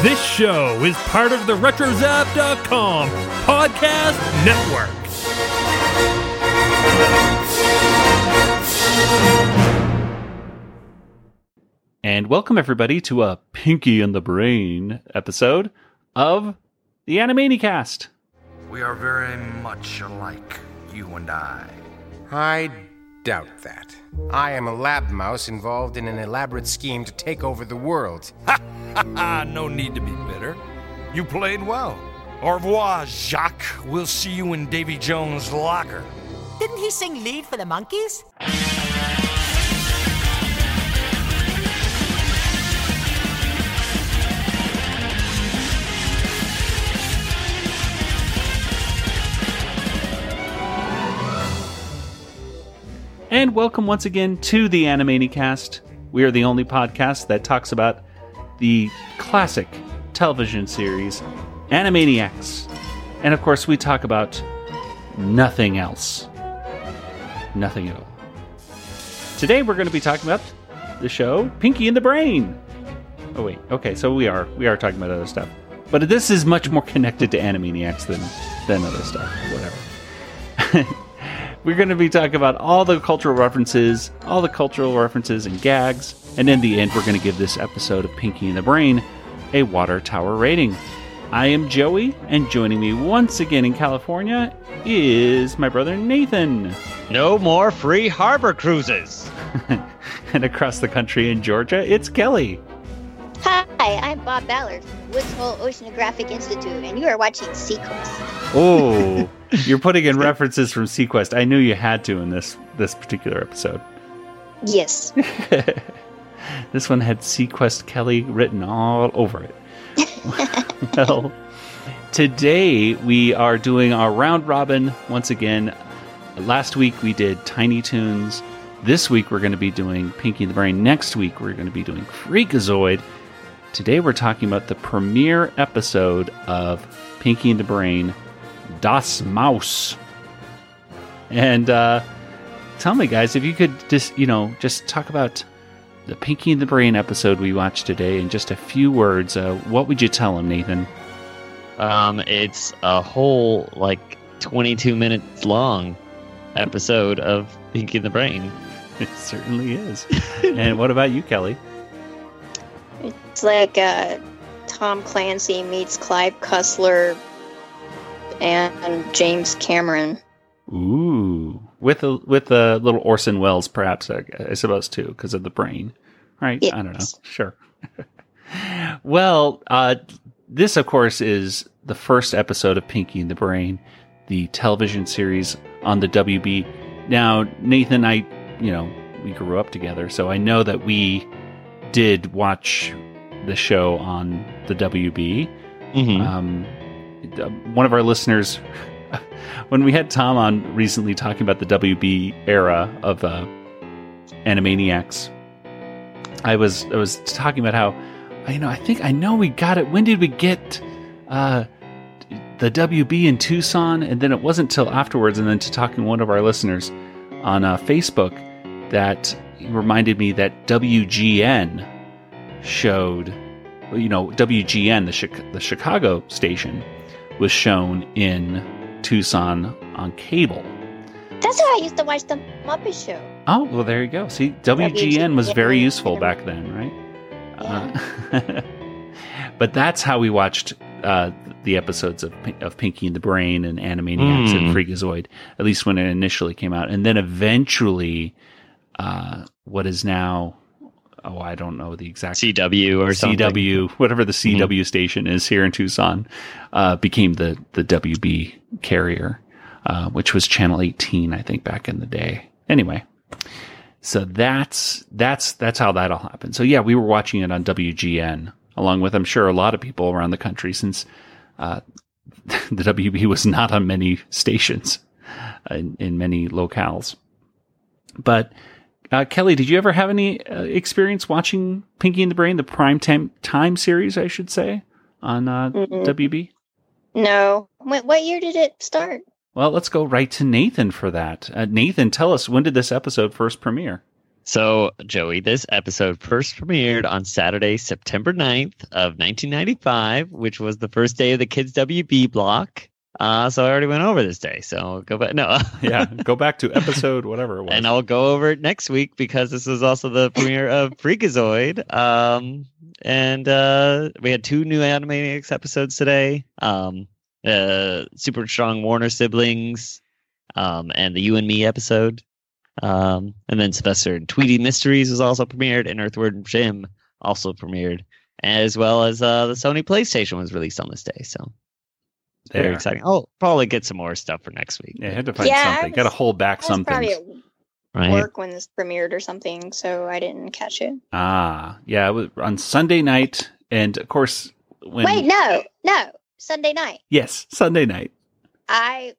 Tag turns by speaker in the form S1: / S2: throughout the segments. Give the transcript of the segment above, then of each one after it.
S1: This show is part of the RetroZap.com podcast network.
S2: And welcome everybody to a Pinky in the Brain episode of the Animanicast.
S3: We are very much alike, you and I.
S4: I doubt that. I am a lab mouse involved in an elaborate scheme to take over the world.
S3: Ha ha ha! no need to be bitter. You played well. Au revoir, Jacques. We'll see you in Davy Jones' locker.
S5: Didn't he sing lead for the Monkees?
S2: And welcome once again to the Animanicast. We are the only podcast that talks about the classic television series Animaniacs. And of course, we talk about nothing else. Nothing at all. Today we're going to be talking about the show Pinky in the Brain. Oh wait, okay, so we are we are talking about other stuff. But this is much more connected to Animaniacs than than other stuff. Whatever. We're going to be talking about all the cultural references, all the cultural references and gags, and in the end, we're going to give this episode of Pinky in the Brain a water tower rating. I am Joey, and joining me once again in California is my brother Nathan.
S6: No more free harbor cruises.
S2: and across the country in Georgia, it's Kelly.
S7: Hi, I'm Bob Ballard, from Woods Hole Oceanographic Institute, and you are watching SeaQuest.
S2: Oh, you're putting in references from SeaQuest. I knew you had to in this this particular episode.
S7: Yes.
S2: This one had SeaQuest Kelly written all over it. well, today we are doing our round robin once again. Last week we did Tiny Toons. This week we're going to be doing Pinky the Brain. Next week we're going to be doing Freakazoid. Today we're talking about the premiere episode of Pinky and the Brain, Das Mouse. And uh, tell me, guys, if you could just, you know, just talk about the Pinky and the Brain episode we watched today in just a few words. Uh, what would you tell them, Nathan?
S6: Um, it's a whole like 22 minutes long episode of Pinky and the Brain.
S2: It certainly is. and what about you, Kelly?
S7: It's like uh, Tom Clancy meets Clive Cussler and James Cameron.
S2: Ooh, with a with a little Orson Welles, perhaps I, I suppose too, because of the brain, right? I don't know. Sure. well, uh, this of course is the first episode of Pinky and the Brain, the television series on the WB. Now, Nathan, and I, you know, we grew up together, so I know that we did watch the show on the WB.
S6: Mm-hmm.
S2: Um, one of our listeners, when we had Tom on recently talking about the WB era of uh, Animaniacs, I was I was talking about how, you know, I think I know we got it. When did we get uh, the WB in Tucson? And then it wasn't till afterwards, and then to talking to one of our listeners on uh, Facebook that reminded me that WGN showed, you know, WGN, the, Chi- the Chicago station, was shown in Tucson on cable.
S7: That's how I used to watch the Muppet Show.
S2: Oh, well, there you go. See, WGN was very
S7: WGN.
S2: useful back then, right? Uh, but that's how we watched uh, the episodes of, of Pinky and the Brain and Animaniacs and
S6: Mm.
S2: Freakazoid, at least when it initially came out. And then eventually, uh, what is now, oh, I don't know the exact
S6: CW or something.
S2: CW, whatever the CW station is here in Tucson, uh, became the the WB carrier, uh, which was channel 18, I think, back in the day. Anyway, so that's that's that's how that all happened. So yeah, we were watching it on WGN, along with I'm sure a lot of people around the country, since uh, the WB was not on many stations in, in many locales. But uh, Kelly, did you ever have any uh, experience watching Pinky and the Brain, the prime time time series, I should say, on uh. WB?
S7: No. What, what year did it start?
S2: Well, let's go right to Nathan for that. Uh, Nathan, tell us when did this episode first premiere?
S6: So, Joey, this episode first premiered on Saturday, September 9th of 1995, which was the first day of the Kids WB block. Uh, so I already went over this day. So go back. No.
S2: yeah, go back to episode whatever it was.
S6: and I'll go over it next week because this is also the premiere of Freakazoid. Um, and uh, we had two new Animaniacs episodes today. Um, uh, Super Strong Warner siblings, um, and the You and Me episode. Um, and then Sylvester and Tweety Mysteries was also premiered, and Earthworm Jim also premiered, as well as uh, the Sony PlayStation was released on this day. So very
S2: There.
S6: exciting. I'll probably get some more stuff for next week.
S2: Yeah, I had to find
S7: Yeah, I
S2: something.
S7: was-
S2: Got to hold back something.
S7: I was
S2: some
S7: probably
S2: things.
S7: at
S6: Right.
S7: work when this premiered or something, so I didn't catch it.
S2: Ah, yeah, it was on Sunday night, and of course, when
S7: Wait, no, no, Sunday night.
S2: yes, Sunday night.
S7: I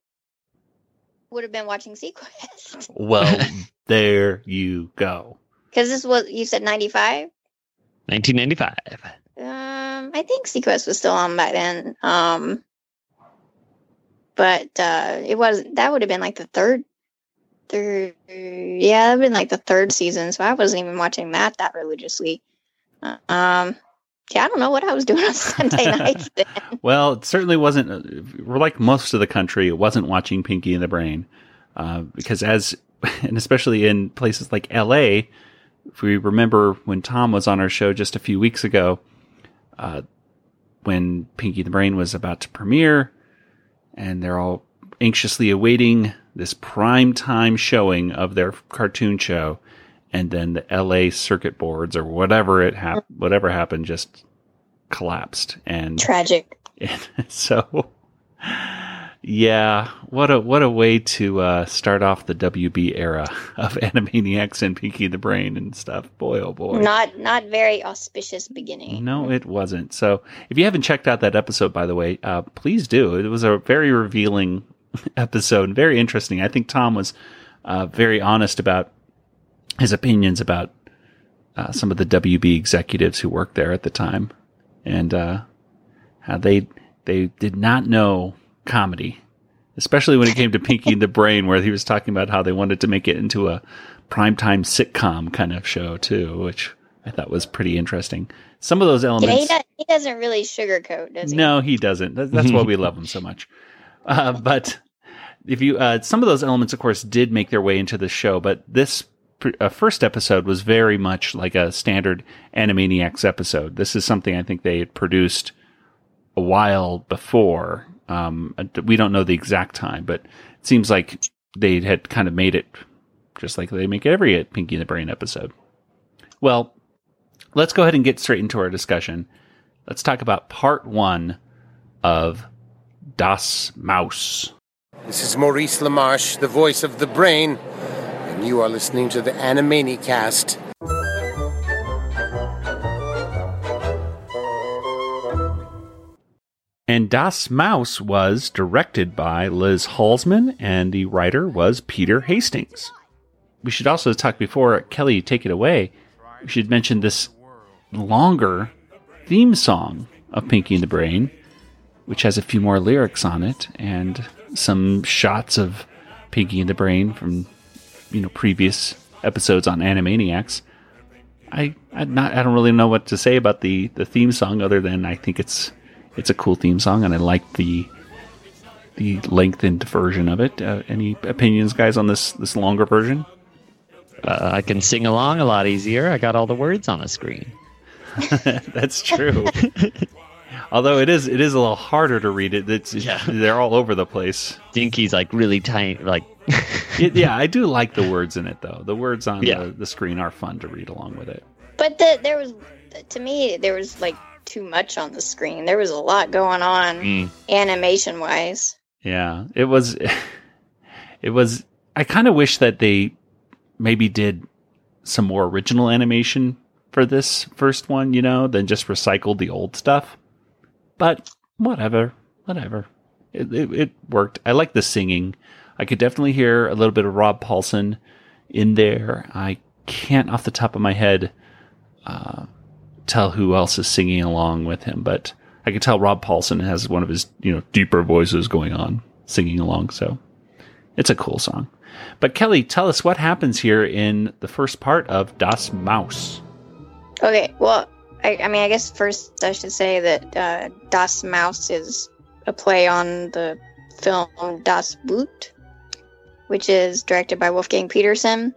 S7: would have been watching SeaQuest
S2: Well, there you go.
S7: because this was you said ninety five.
S6: 1995.
S7: Um, I think SeaQuest was still on by then. Um, but uh, it was that would have been like the third, third, yeah, that would have been like the third season. So I wasn't even watching that that religiously. Uh, um, yeah, I don't know what I was doing on Sunday nights then.
S2: Well, it certainly wasn't. uh, like most of the country. It wasn't watching Pinky and the Brain, uh, because as and especially in places like L.A., if we remember when Tom was on our show just a few weeks ago, uh, when Pinky the Brain was about to premiere, and they're all anxiously awaiting this prime time showing of their cartoon show, and then the L.A. circuit boards or whatever it hap- whatever happened just collapsed and
S7: Tragic.
S2: so yeah what a what a way to uh, start off the wb era of animaniacs and pinky the brain and stuff. Boy oh boy.
S7: Not not very auspicious beginning.
S2: no it wasn't. So if you haven't checked out that episode by the way uh, please do. It was a very revealing episode very interesting. I think tom was uh, very honest about his opinions about uh, some of the wb executives who worked there at the time and uh, how they they did not know comedy, especially when it came to Pinky and the Brain, where he was talking about how they wanted to make it into a primetime sitcom kind of show too, which I thought was pretty interesting. Some of those
S7: Yeah, he,
S2: elements,
S7: does, he doesn't really sugarcoat, does he?
S2: no, he doesn't. That, that's why we love him so much. Uh, but if you, uh, some of those elements, of course, did make their way into the show, but this uh, first episode was very much like a standard Animaniacs episode. This is something I think they had produced a while before. Um, we don't know the exact time, but it seems like they had kind of made it just like they make every Pinky the Brain episode. Well, let's go ahead and get straight into our discussion. Let's talk about part one of Das Mouse.
S4: This is Maurice LaMarche, the voice of the brain, and you are listening to the Animanicast.
S2: And Das Mouse was directed by Liz Holzman, and the writer was Peter Hastings. We should also talk before Kelly take it away. We should mention this longer theme song of Pinky and the Brain, which has a few more lyrics on it and some shots of Pinky and the Brain from you know previous episodes on Animaniacs. I I not I don't really know what to say about the the theme song other than I think it's it's a cool theme song and I like the the lengthened version of it. Uh, any opinions, guys, on this this longer version?
S6: Uh, I can sing along a lot easier. I got all the words on the screen.
S2: That's true. Although it is it is a little harder to read it. It's
S6: Yeah.
S2: they're all over the place.
S6: Dinky's like really tiny, like
S2: It- yeah, I do like the words in it though. The words on
S6: Yeah.
S2: the, the screen are fun to read along with it.
S7: But the, there was, to me, there was like too much on the screen. There was a lot going on
S6: mm,
S7: animation wise.
S2: Yeah, it was. It was. I kind of wish that they maybe did some more original animation for this first one, you know, than just recycled the old stuff. But whatever, whatever. It, it, it worked. I like the singing. I could definitely hear a little bit of Rob Paulsen in there. I can't, off the top of my head, uh, tell who else is singing along with him, but I could tell Rob Paulsen has one of his, you know, deeper voices going on, singing along. So it's a cool song. But Kelly, tell us what happens here in the first part of Das Mouse.
S7: Okay, well, I, I mean, I guess first I should say that uh, Das Mouse is a play on the film Das Boot, which is directed by Wolfgang Petersen.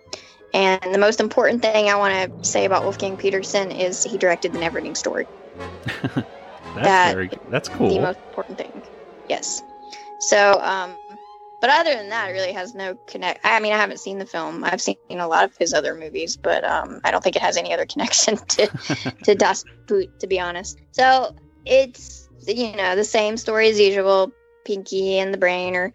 S7: And the most important thing I want to say about Wolfgang Petersen is he directed The Neverending Story.
S2: That's
S7: That-
S2: very that's cool.
S7: The most important thing. Yes. So, um, but other than that, it really has no connect. I mean, I haven't seen the film. I've seen a lot of his other movies, but um, I don't think it has any other connection to to Das Boot, to be honest. So it's you know the same story as usual. Pinky and the Brain are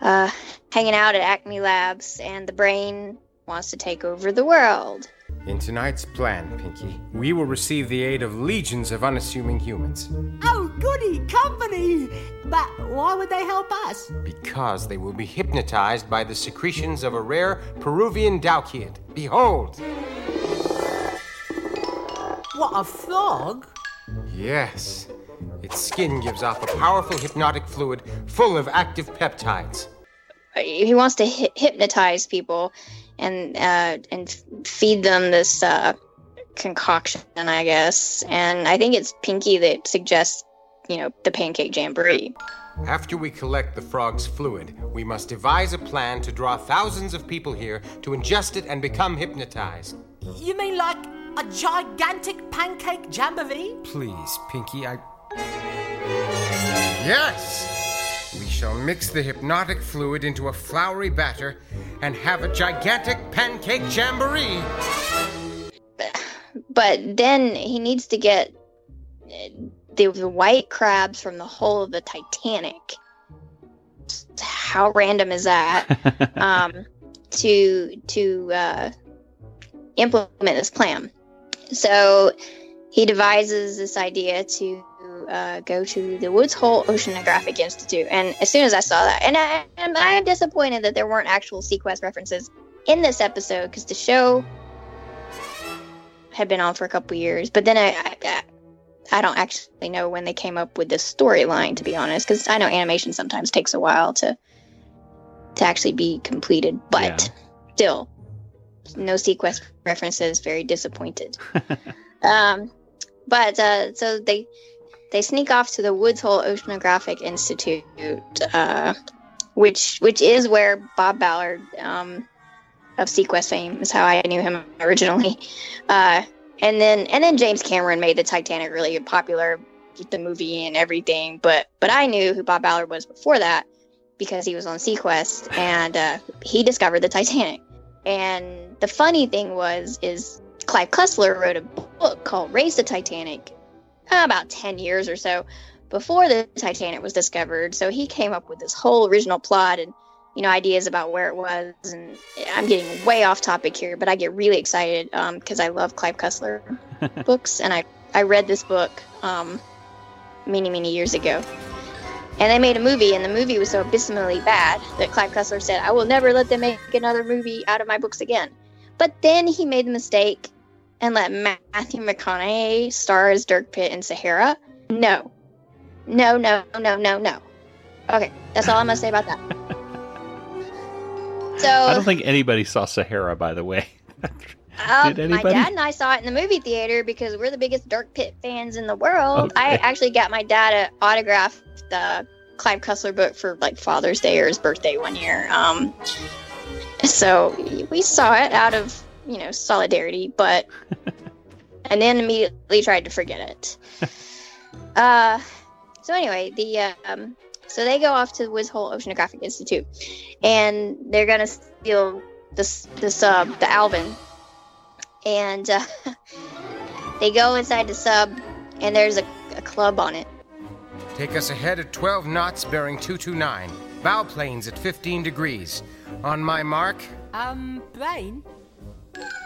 S7: uh, hanging out at Acme Labs, and the Brain wants to take over the world.
S4: In tonight's plan, Pinky, we will receive the aid of legions of unassuming humans.
S5: Oh, goody company! But why would they help us?
S4: Because they will be hypnotized by the secretions of a rare Peruvian Daukiad. Behold!
S5: What, a frog?
S4: Yes. Its skin gives off a powerful hypnotic fluid full of active peptides.
S7: He wants to hy- hypnotize people and uh, and feed them this uh, concoction, I guess. And I think it's Pinky that suggests, you know, the pancake jamboree.
S4: After we collect the frog's fluid, we must devise a plan to draw thousands of people here to ingest it and become hypnotized.
S5: You mean like a gigantic pancake jamboree?
S4: Please, Pinky, I. Yes! We shall mix the hypnotic fluid into a floury batter and have a gigantic pancake jamboree.
S7: But then he needs to get uh, the, the white crabs from the hull of the Titanic. How random is that? um, to to uh, implement this plan. So he devises this idea to uh, go to the Woods Hole Oceanographic Institute. And as soon as I saw that, and I, and I am disappointed that there weren't actual SeaQuest references in this episode because the show had been on for a couple years. But then I, I, I don't actually know when they came up with this storyline, to be honest, because I know animation sometimes takes a while to to actually be completed. But
S2: Yeah.
S7: still, no SeaQuest references. Very disappointed. um, but uh, so they they sneak off to the Woods Hole Oceanographic Institute, uh, which which is where Bob Ballard um, of SeaQuest fame is how I knew him originally. Uh, and then and then James Cameron made the Titanic really popular with the movie and everything. But but I knew who Bob Ballard was before that because he was on SeaQuest and uh, he discovered the Titanic. And the funny thing was is Clive Cussler wrote a book called Raise the Titanic about 10 years or so before the Titanic was discovered. So he came up with this whole original plot and you know ideas about where it was and I'm getting way off topic here, but I get really excited because I love Clive Cussler books and I I read this book um, many many years ago. And they made a movie, and the movie was so abysmally bad that Clive Cussler said, I will never let them make another movie out of my books again. But then he made the mistake and let Matthew McConaughey star as Dirk Pitt in Sahara. No. No, no, no, no, no. Okay, that's all I'm going to say about that. So,
S2: I don't think anybody saw Sahara, by the way. did
S7: my dad and I saw it in the movie theater because we're the biggest Dirk Pitt fans in the world. I actually got my dad to autograph the Clive Cussler book for like Father's Day or his birthday one year. Um, so we saw it out of you know solidarity, but and then immediately tried to forget it. Uh, so anyway, the um, so they go off to the Woods Hole Oceanographic Institute, and they're gonna steal this the sub, the Alvin, and uh, they go inside the sub, and there's a, a club on it.
S4: Take us ahead at 12 knots bearing 229. Bow planes at 15 degrees. On my mark,
S5: Um, Brain?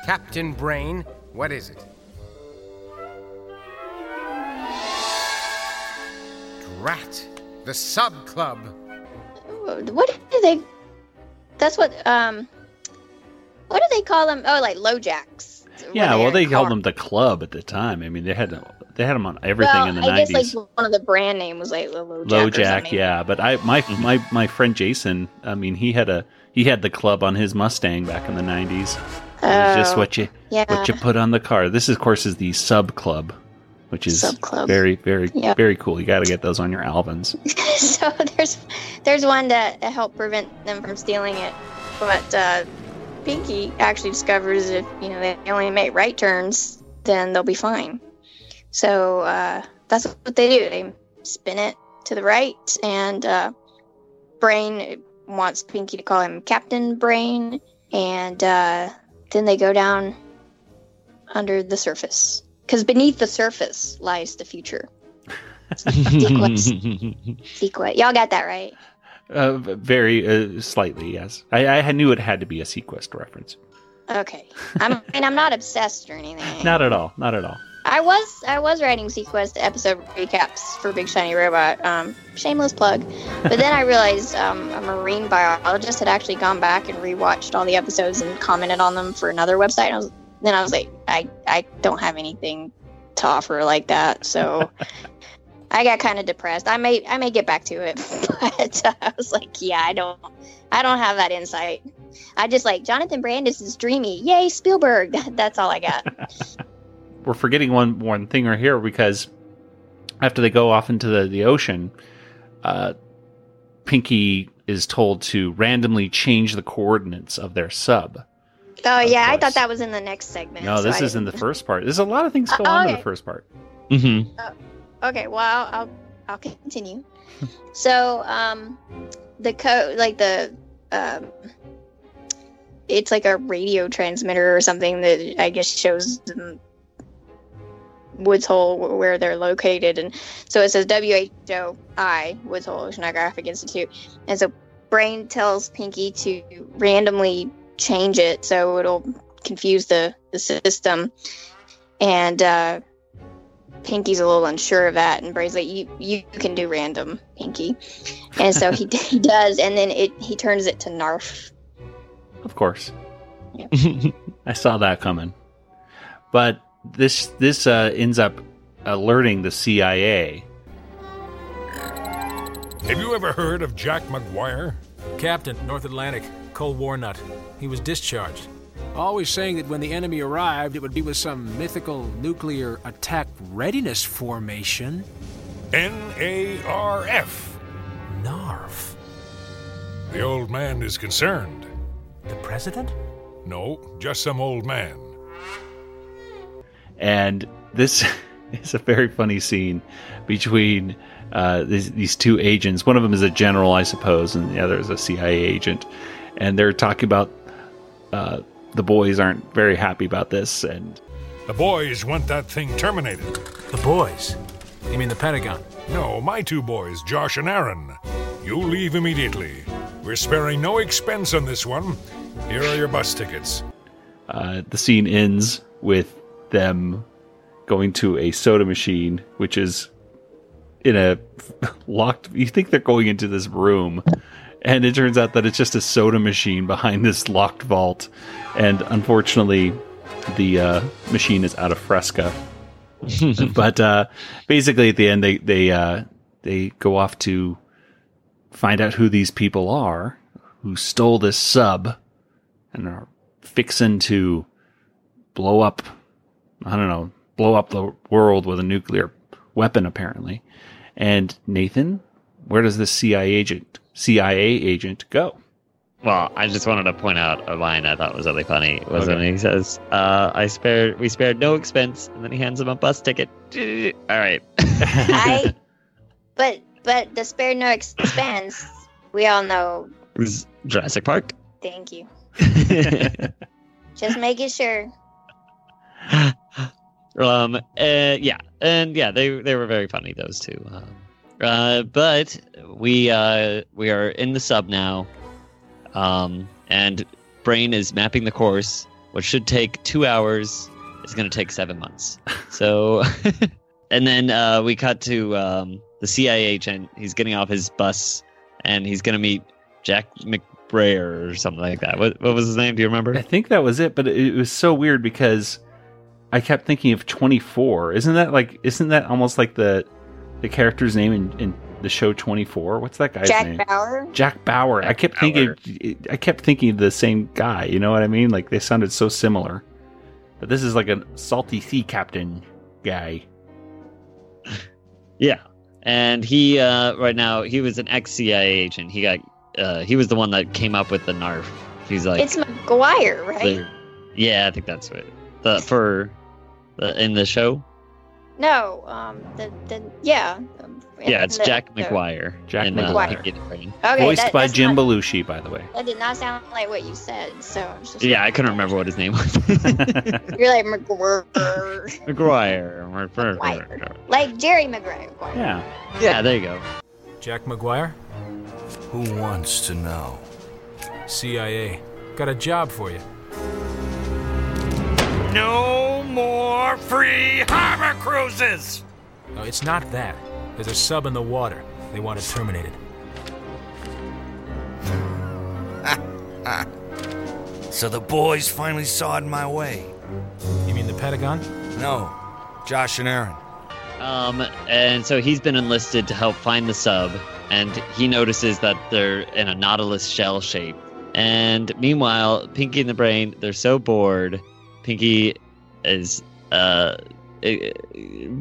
S4: Captain Brain, what is it? Drat. The Sub Club.
S7: What do they? That's what um. What do they call them? Oh, like LoJacks.
S2: Yeah, well,
S7: they're
S2: called them the club at the time. I mean, they had they had them on everything
S7: well,
S2: in the nineties.
S7: I guess like one of the brand name was like Low
S2: Low
S7: Jack. or
S2: Jack, yeah. But I my my my friend Jason, I mean, he had a he had the club on his Mustang back in the nineties. It's just
S7: Oh,
S2: what you
S7: yeah.
S2: what you put on the car. This, of course, is the Sub Club, which is
S7: Sub Club.
S2: very very
S7: Yep.
S2: very cool. You got to get those on your Alvins.
S7: so there's there's one to help prevent them from stealing it, but uh, Pinky actually discovers if you know they only make right turns, then they'll be fine. So uh, that's what they do. They spin it to the right, and uh, Brain wants Pinky to call him Captain Brain, and uh, then they go down under the surface because beneath the surface lies the future. Sequel. Y'all got that right.
S2: Uh, very uh, slightly, yes. I, I knew it had to be a SeaQuest reference.
S7: Okay. I'm, I mean, I'm not obsessed or anything.
S2: Not at all. Not at all.
S7: I was I was writing SeaQuest episode recaps for Big Shiny Robot. Um, shameless plug. But then I realized um, a marine biologist had actually gone back and rewatched all the episodes and commented on them for another website. I was, then I was like, I I don't have anything to offer like that, so. I got kind of depressed. I may I may get back to it, but uh, I was like, yeah, I don't I don't have that insight. I just like Jonathan Brandis is dreamy. Yay, Spielberg. That's all I got.
S2: We're forgetting one one thing right here because after they go off into the, the ocean, uh, Pinky is told to randomly change the coordinates of their sub.
S7: Oh
S2: Of
S7: yeah, I thought that was in the next segment.
S2: No,
S7: so
S2: this
S7: I
S2: is in the first part. There's a lot of things
S7: Uh,
S2: go on in the first part.
S6: hmm
S7: Okay, well I'll I'll, I'll continue. so um, the code like the um, it's like a radio transmitter or something that I guess shows them Woods Hole where they're located, and so it says WHOI Woods Hole Oceanographic Institute, and so Brain tells Pinky to randomly change it so it'll confuse the the system, and uh, Pinky's a little unsure of that, and Brain's like, "You you can do random, Pinky," and so he he does, and then it he turns it to Narf.
S2: Of course. I saw that coming. But this this uh, ends up alerting the CIA.
S3: Have you ever heard of Jack McGuire?
S8: Captain, North Atlantic, Cold War nut. He was discharged. Always saying that when the enemy arrived, it would be with some mythical nuclear attack readiness formation.
S3: N-A-R-F.
S8: NARF.
S3: The old man is concerned.
S8: The president?
S3: No, just some old man.
S2: And this is a very funny scene between uh, these, these two agents. One of them is a general, I suppose, and the other is a CIA agent. And they're talking about uh, the boys aren't very happy about this. And
S3: The boys want that thing terminated.
S8: The boys. You mean the Pentagon?
S3: No, my two boys, Josh and Aaron. You leave immediately. We're sparing no expense on this one. Here are your bus tickets.
S2: uh, the scene ends with them going to a soda machine, which is in a locked. You think they're going into this room, and it turns out that it's just a soda machine behind this locked vault. And unfortunately, the uh, machine is out of Fresca. but uh, basically, at the end, they they uh, they go off to find out who these people are who stole this sub and are fixing to blow up I don't know, blow up the world with a nuclear weapon apparently. And Nathan, where does this CIA agent CIA agent go?
S6: Well, I just wanted to point out a line I thought was really funny. Was
S2: Okay.
S6: when he says, uh, "I spared, we spared no expense," and then he hands him a bus ticket. All right.
S7: I, but but the spare no expense. We all know.
S6: It was Jurassic Park.
S7: Thank you. Just making sure.
S6: Um. Uh, yeah. And yeah, they they were very funny. Those two. Um, uh, but we uh we are in the sub now. Um, and Brain is mapping the course, which should take two hours. It's going to take seven months. So, and then uh, we cut to um, the CIA agent. He's getting off his bus, and he's going to meet Jack McBrayer or something like that. What what was his name? Do you remember?
S2: I think that was it, but it, it was so weird because I kept thinking of 24. Isn't that like isn't that almost like the the character's name in, in the show 24? What's that guy's
S7: Jack
S2: name?
S7: Bauer.
S2: Jack Bauer. I kept
S6: Bauer.
S2: thinking I kept thinking of the same guy, you know what I mean? Like they sounded so similar. But this is like a salty sea captain guy.
S6: Yeah, and he uh, right now he was an ex CIA agent. He got uh, he was the one that came up with the NARF. He's like,
S7: it's McGuire, right?
S6: the- yeah, I think that's it. The for the, in the show.
S7: No, um, the the yeah. um,
S6: Yeah, it's
S7: the-
S6: Jack
S7: the-
S6: McGuire.
S2: Jack
S6: in, uh,
S7: McGuire.
S6: Pinky and the Brain.
S7: Okay,
S2: Voiced
S7: that,
S2: by Jim
S7: not-
S2: Belushi, by the way.
S7: That did not sound like what you said, so I was just
S6: Yeah, I couldn't remember what his name was.
S7: You're like McGuire,
S6: McGuire.
S7: McGuire. like Jerry Maguire.
S2: yeah.
S6: Yeah, there you go.
S8: Jack McGuire,
S9: Who wants to know?
S8: CIA. Got a job for you.
S1: No more free harbor cruises!
S8: No, it's not that. There's a sub in the water. They want it terminated.
S9: So the boys finally sawed my way.
S8: You mean the Pentagon?
S9: No, Josh and Aaron.
S6: Um, and so he's been enlisted to help find the sub, and he notices that they're in a Nautilus shell shape. And meanwhile, Pinky and the Brain, they're so bored. Pinky is uh,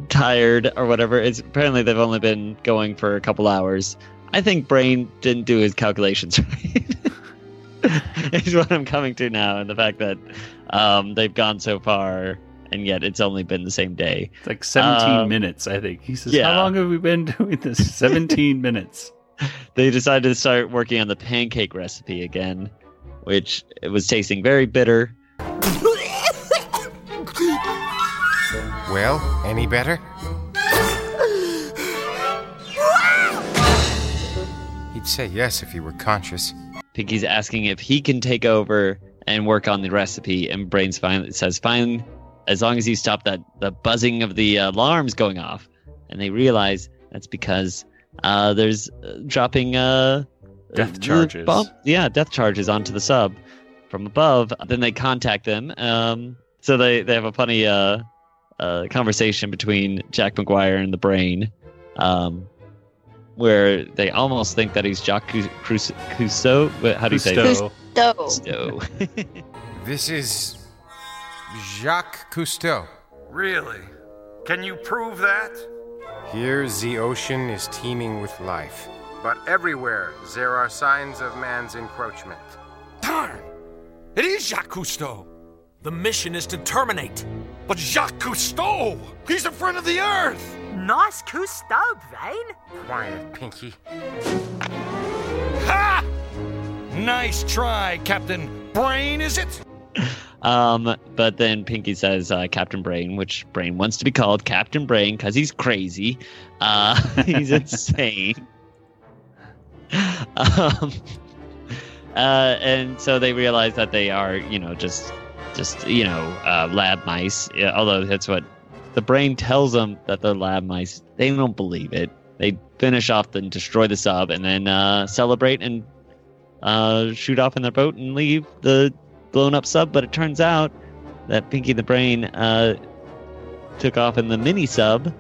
S6: tired or whatever. It's apparently they've only been going for a couple hours. I think Brain didn't do his calculations right. is what I'm coming to now, and the fact that um, they've gone so far, and yet it's only been the same day.
S2: It's like 17
S6: Um,
S2: minutes, I think. He says,
S6: yeah.
S2: How long have we been doing this? 17 minutes.
S6: they decided to start working on the pancake recipe again, which was tasting very bitter.
S4: Well, any better? He'd say yes if he were conscious.
S6: Pinky's asking if he can take over and work on the recipe, and Brains finally says, "Fine, as long as you stop that the buzzing of the alarms going off." And they realize that's because uh, there's uh, dropping uh, depth
S2: charges.
S6: bomb- yeah, depth charges onto the sub from above. Then they contact them. Um, so they they have a funny uh, uh, conversation between Jack McGuire and the Brain. Um, where they almost think that he's Jacques Cous- Cous- Cousteau. Wait, How do you say?
S2: Cousteau.
S6: Cousteau.
S4: This is Jacques Cousteau.
S1: Really? Can you prove that?
S4: Here, the ocean is teeming with life. But everywhere, there are signs of man's encroachment.
S1: Darn! It is Jacques Cousteau!
S8: The mission is to terminate.
S1: But Jacques Cousteau! He's a friend of the Earth!
S5: Nice Cousteau, Vane.
S4: Quiet, Pinky.
S1: Ha! Nice try, Captain Brain, is it?
S6: um, but then Pinky says uh, Captain Brain, which Brain wants to be called Captain Brain because he's crazy. Uh, he's insane. um, uh, and so they realize that they are, you know, just, just you know, uh, lab mice. Yeah, although that's what the brain tells them that they're lab mice. They don't believe it. They finish off and destroy the sub, and then uh, celebrate and uh, shoot off in their boat and leave the blown up sub. But it turns out that Pinky the Brain uh, took off in the mini sub,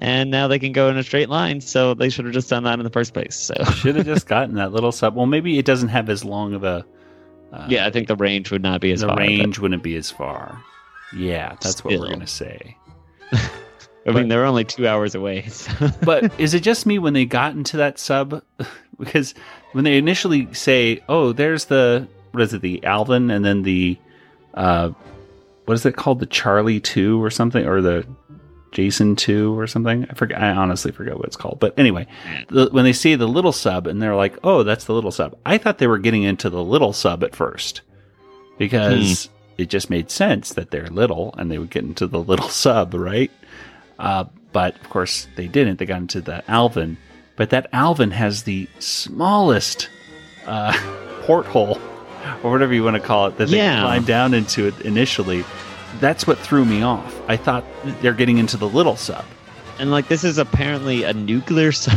S6: and now they can go in a straight line. So they should have just done that in the first place. So
S2: Should have just gotten that little sub. Well, maybe it doesn't have as long of a. Uh,
S6: yeah, I think the range would not be as
S2: the
S6: far. but-
S2: range wouldn't be as far. Yeah, that's what we're going to say.
S6: I mean, they're only two hours away. so-
S2: but is it just me when they got into that sub? because when they initially say, "Oh, there's the what is it, the Alvin," and then the uh, what is it called, the Charlie Two or something, or the Jason Two or something? I forget. I honestly forget what it's called. But anyway, the, when they see the little sub, and they're like, "Oh, that's the little sub," I thought they were getting into the little sub at first because it just made sense that they're little and they would get into the little sub, right? Uh, but of course, they didn't. They got into the Alvin. But that Alvin has the smallest uh, porthole, or whatever you want to call it, that they
S6: Yeah.
S2: climbed down into it initially. That's what threw me off. I thought they're getting into the little sub.
S6: and like this is apparently a nuclear sub.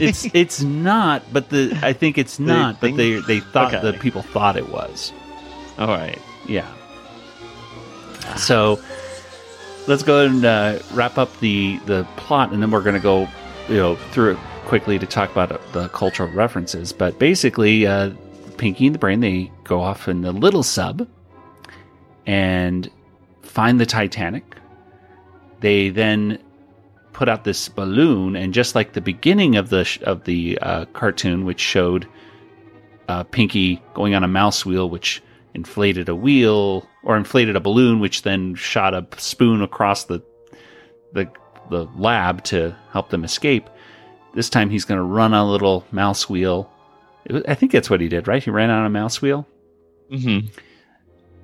S2: It's it's not, but the I think it's not. but
S6: think-
S2: they they thought
S6: Okay.
S2: the people thought it was.
S6: all right.
S2: Yeah. So let's go ahead and uh, wrap up the the plot, and then we're going to go, you know, through it quickly to talk about uh, the cultural references. But basically, uh, Pinky and the Brain they go off in the little sub and find the Titanic. They then put out this balloon, and just like the beginning of the sh- of the uh, cartoon, which showed uh, Pinky going on a mouse wheel, which inflated a wheel or inflated a balloon, which then shot a spoon across the the the lab to help them escape. This time he's going to run on a little mouse wheel. I think that's what he did, right? He ran on a mouse wheel.
S6: Mm-hmm.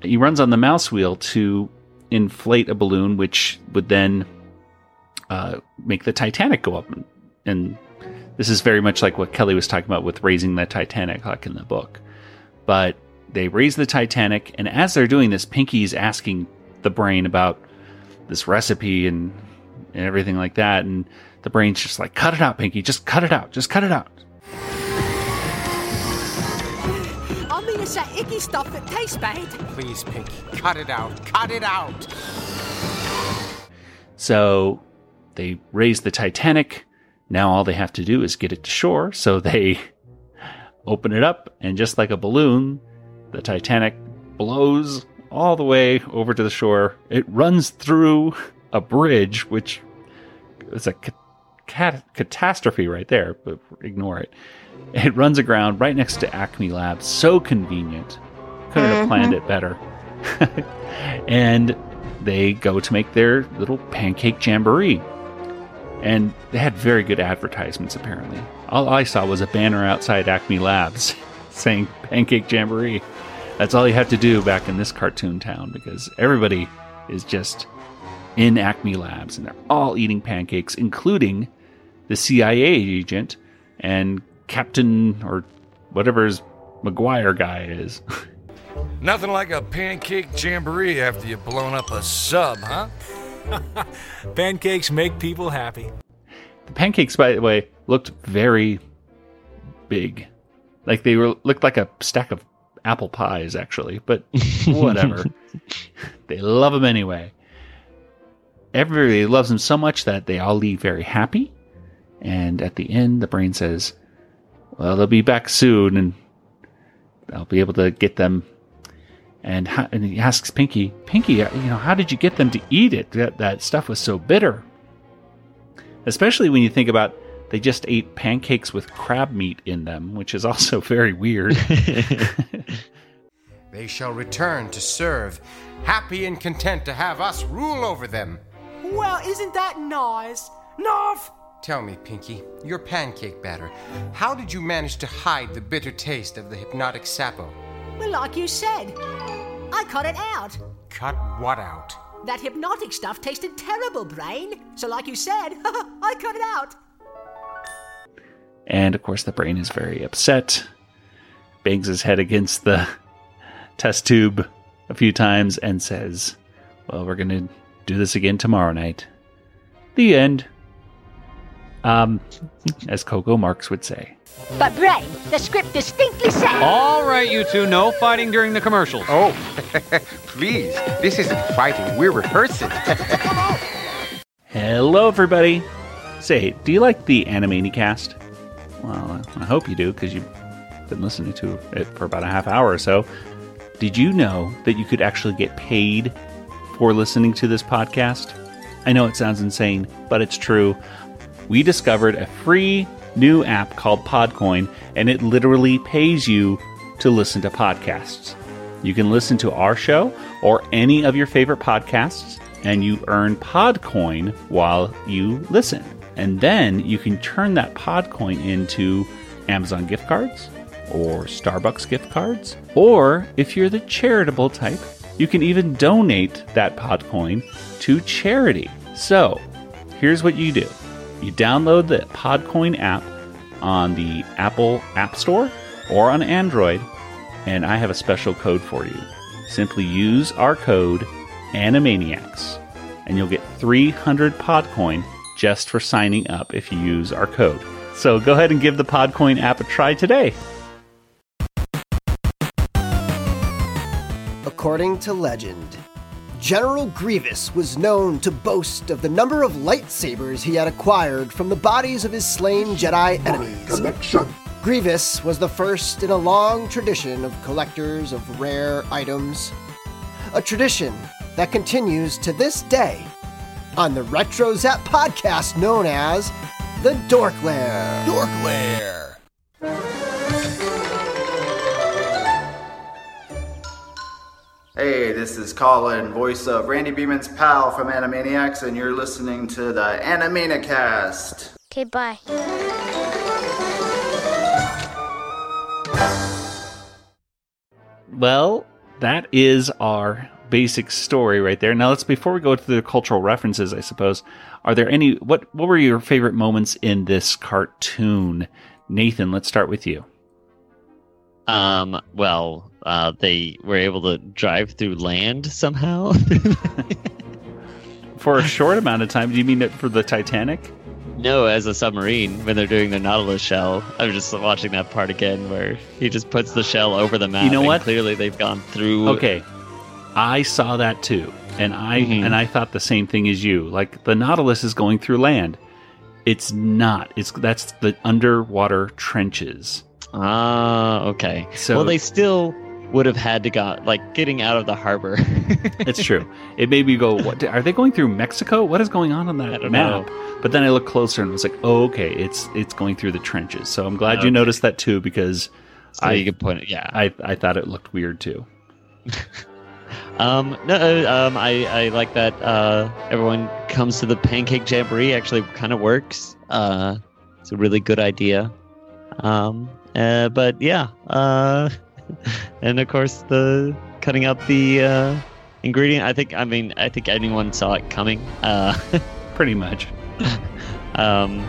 S2: He runs on the mouse wheel to inflate a balloon, which would then uh, make the Titanic go up. And this is very much like what Kelly was talking about with raising the Titanic, like in the book. But they raise the Titanic, and as they're doing this, Pinky's asking the brain about this recipe and, and everything like that. And the brain's just like, cut it out, Pinky. Just cut it out. Just cut it out.
S5: I mean, it's that icky stuff that tastes bad.
S4: Please, Pinky, cut it out. Cut it out.
S2: So they raise the Titanic. Now all they have to do is get it to shore. So they open it up, and just like a balloon, the Titanic blows all the way over to the shore. It runs through a bridge, which is a ca- cat- catastrophe right there, but ignore it. It runs aground right next to Acme Labs. So convenient. Couldn't have mm-hmm. planned it better. and they go to make their little pancake jamboree. And they had very good advertisements, apparently. All I saw was a banner outside Acme Labs saying Pancake Jamboree. That's all you have to do back in this cartoon town because everybody is just in Acme Labs and they're all eating pancakes, including the CIA agent and Captain or whatever his McGuire guy is.
S9: Nothing like a pancake jamboree after you've blown up a sub, huh?
S8: Pancakes make people happy.
S2: The pancakes, by the way, looked very big. Like they were looked like a stack of apple pies, actually. But whatever. they love them anyway. Everybody loves them so much that they all leave very happy. And at the end, the brain says, "Well, they'll be back soon, and I'll be able to get them." And, how, and he asks Pinky, "Pinky, uh, you know, how did you get them to eat it? That that stuff was so bitter." Especially when you think about they just ate pancakes with crab meat in them, which is also very weird.
S4: They shall return to serve, happy and content to have us rule over them.
S5: Well, isn't that nice? Narf!
S4: Tell me, Pinky, your pancake batter, how did you manage to hide the bitter taste of the hypnotic sapo?
S5: Well, like you said, I cut it out.
S4: Cut what out?
S5: That hypnotic stuff tasted terrible, Brain. So, like you said, I cut it out.
S2: And of course, the brain is very upset, bangs his head against the test tube a few times, and says, Well, we're going to do this again tomorrow night. The end. Um, as Coco Marx would say.
S5: But, Brain, the script distinctly says.
S10: All right, you two, no fighting during the commercials.
S4: Oh, please, this isn't fighting, we're rehearsing.
S2: Hello, everybody. Say, do you like the Animanicast? Well, I hope you do because you've been listening to it for about a half hour or so. Did you know that you could actually get paid for listening to this podcast? I know it sounds insane, but it's true. We discovered a free new app called Podcoin, and it literally pays you to listen to podcasts. You can listen to our show or any of your favorite podcasts, and you earn Podcoin while you listen. And then you can turn that Podcoin into Amazon gift cards or Starbucks gift cards. Or if you're the charitable type, you can even donate that Podcoin to charity. So here's what you do you download the Podcoin app on the Apple App Store or on Android, and I have a special code for you. Simply use our code Animaniacs, and you'll get 300 Podcoin just for signing up if you use our code. So go ahead and give the Podcoin app a try today.
S11: According to legend, General Grievous was known to boast of the number of lightsabers he had acquired from the bodies of his slain Jedi enemies. Grievous was the first in a long tradition of collectors of rare items. A tradition that continues to this day on the RetroZap podcast known as the Dork Lair. Dork Lair.
S12: Hey, this is Colin, voice of Randy Beaman's pal from Animaniacs, and you're listening to the Animanicast.
S13: Okay, bye.
S2: Well, that is our basic story right there. Now let's before we go to the cultural references, I suppose, are there any what what were your favorite moments in this cartoon? Nathan, let's start with you.
S6: Um, well, uh, they were able to drive through land somehow.
S2: For a short amount of time, do you mean it for the Titanic?
S6: no, as a submarine when they're doing their Nautilus shell. I'm just watching that part again where he just puts the shell over the map.
S2: You know
S6: and
S2: what?
S6: Clearly, they've gone through.
S2: Okay. I saw that too. And I
S6: Mhm.
S2: and I thought the same thing as you. Like the Nautilus is going through land. It's not. It's that's the underwater trenches.
S6: Ah, okay.
S2: So
S6: well, they still would have had to go like getting out of the harbor.
S2: It's true. It made me go, "What? Are they going through Mexico? What is going on on that map?"
S6: know.
S2: But then I looked closer and was like, "Oh, okay. It's it's going through the trenches." So I'm glad you noticed that too because
S6: So
S2: I
S6: you could point it- yeah.
S2: I I thought it looked weird too.
S6: Um, no, uh, um, I, I like that uh, everyone comes to the pancake jamboree. Actually, kind of works. Uh, it's a really good idea. Um, uh, but yeah, uh, and of course the cutting out the uh, ingredient. I think. I mean, I think anyone saw it coming. Uh,
S2: Pretty much.
S6: um,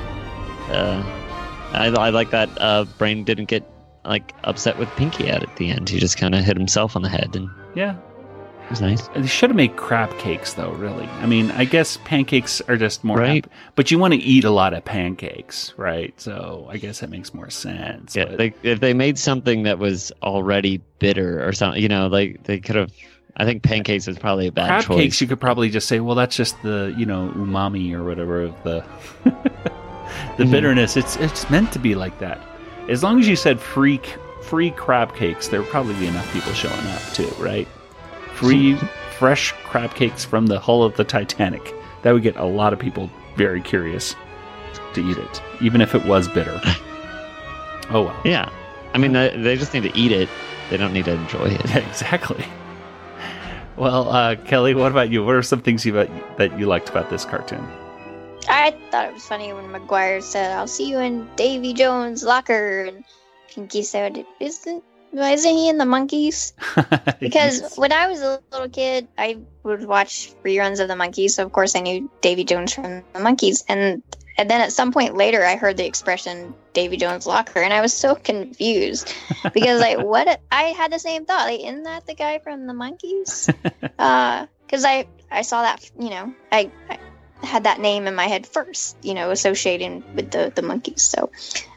S6: uh, I, I like that uh, Brain didn't get like upset with Pinky at at the end. He just kind of hit himself on the head, and
S2: Yeah.
S6: It was nice.
S2: They should have made crab cakes though, really. I mean, I guess pancakes are just more
S6: Right.
S2: but you want to eat a lot of pancakes, right? So I guess that makes more sense.
S6: Yeah,
S2: but-
S6: they, if they made something that was already bitter or something, you know, like they could have. I think pancakes was probably a bad
S2: crab
S6: choice.
S2: cakes you could probably just say well that's just the you know umami or whatever of the the
S6: Mhm.
S2: bitterness it's it's meant to be like that as long as you said free free crab cakes there would probably be enough people showing up too right free fresh crab cakes from the hull of the titanic that would get a lot of people very curious to eat it even if it was bitter oh well
S6: Yeah, I mean, they, they just need to eat it. They don't need to enjoy it.
S2: Yeah, exactly. Well, uh, Kelly, what about you? What are some things you that you liked about this cartoon?
S7: I thought it was funny when McGuire said, "I'll see you in Davy Jones' locker," and Pinky said, "Isn't why isn't he in the Monkees?" Because when I was a little kid, I would watch reruns of the Monkees, so of course I knew Davy Jones from the Monkees, and and then at some point later, I heard the expression "Davy Jones' locker," and I was so confused because like what I had the same thought, like isn't that the guy from the Monkees? Because uh, I I saw that you know I. I had that name in my head first, you know, associating with the, the Monkees. So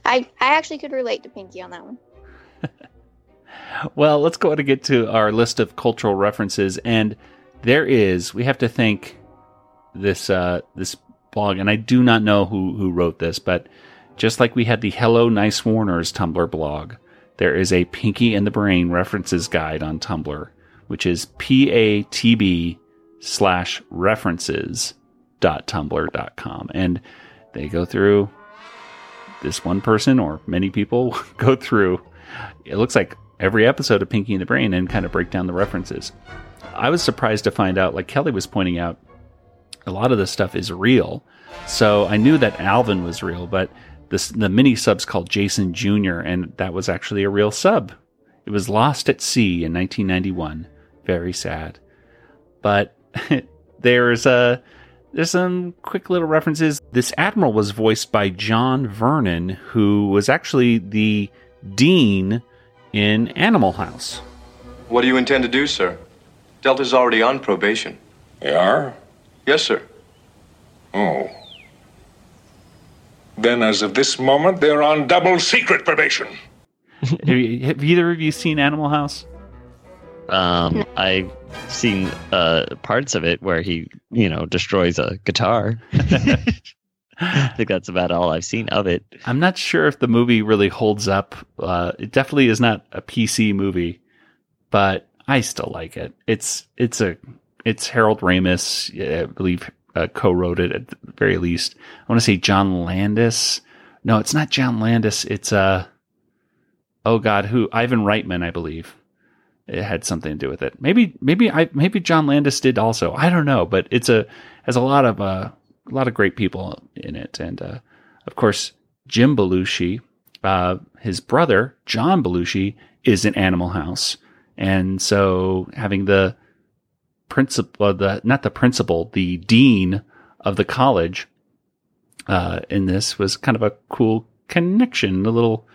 S7: I I actually could relate to Pinky on that one.
S2: Well, let's go ahead and get to our list of cultural references, and there is we have to thank this uh, this blog, and I do not know who who wrote this, but just like we had the Hello Nice Warners Tumblr blog, there is a Pinky and the Brain references guide on Tumblr, which is patb slash references dot tumblr dot com, and they go through this one person or many people go through. It looks like every episode of Pinky and the Brain and kind of break down the references. I was surprised to find out, like Kelly was pointing out, a lot of this stuff is real. So I knew that Alvin was real, but this the mini sub's called Jason Jr. and that was actually a real sub. It was lost at sea in 1991. Very sad. But there's a there's some quick little references. This admiral was voiced by John Vernon, who was actually the dean in Animal House.
S14: What do you intend to do, sir? Delta's already on probation.
S3: They are?
S14: Yes, sir.
S3: Oh. Then, as of this moment, they're on double secret probation.
S2: have, you- have either of you seen Animal House?
S6: Um, I've seen uh, parts of it where he, you know, destroys a guitar. I think that's about all I've seen of it.
S2: I'm not sure if the movie really holds up. Uh, it definitely is not a PC movie, but I still like it. It's it's a it's Harold Ramis, I believe, uh, co-wrote it at the very least. I want to say John Landis. No, it's not John Landis. It's uh oh god, who Ivan Reitman, I believe. It had something to do with it. Maybe maybe I maybe John Landis did also. I don't know, but it's a has a lot of uh a lot of great people in it, and uh, of course Jim Belushi, uh, his brother John Belushi is in Animal House, and so having the principal, the not the principal, the dean of the college uh, in this was kind of a cool connection, a little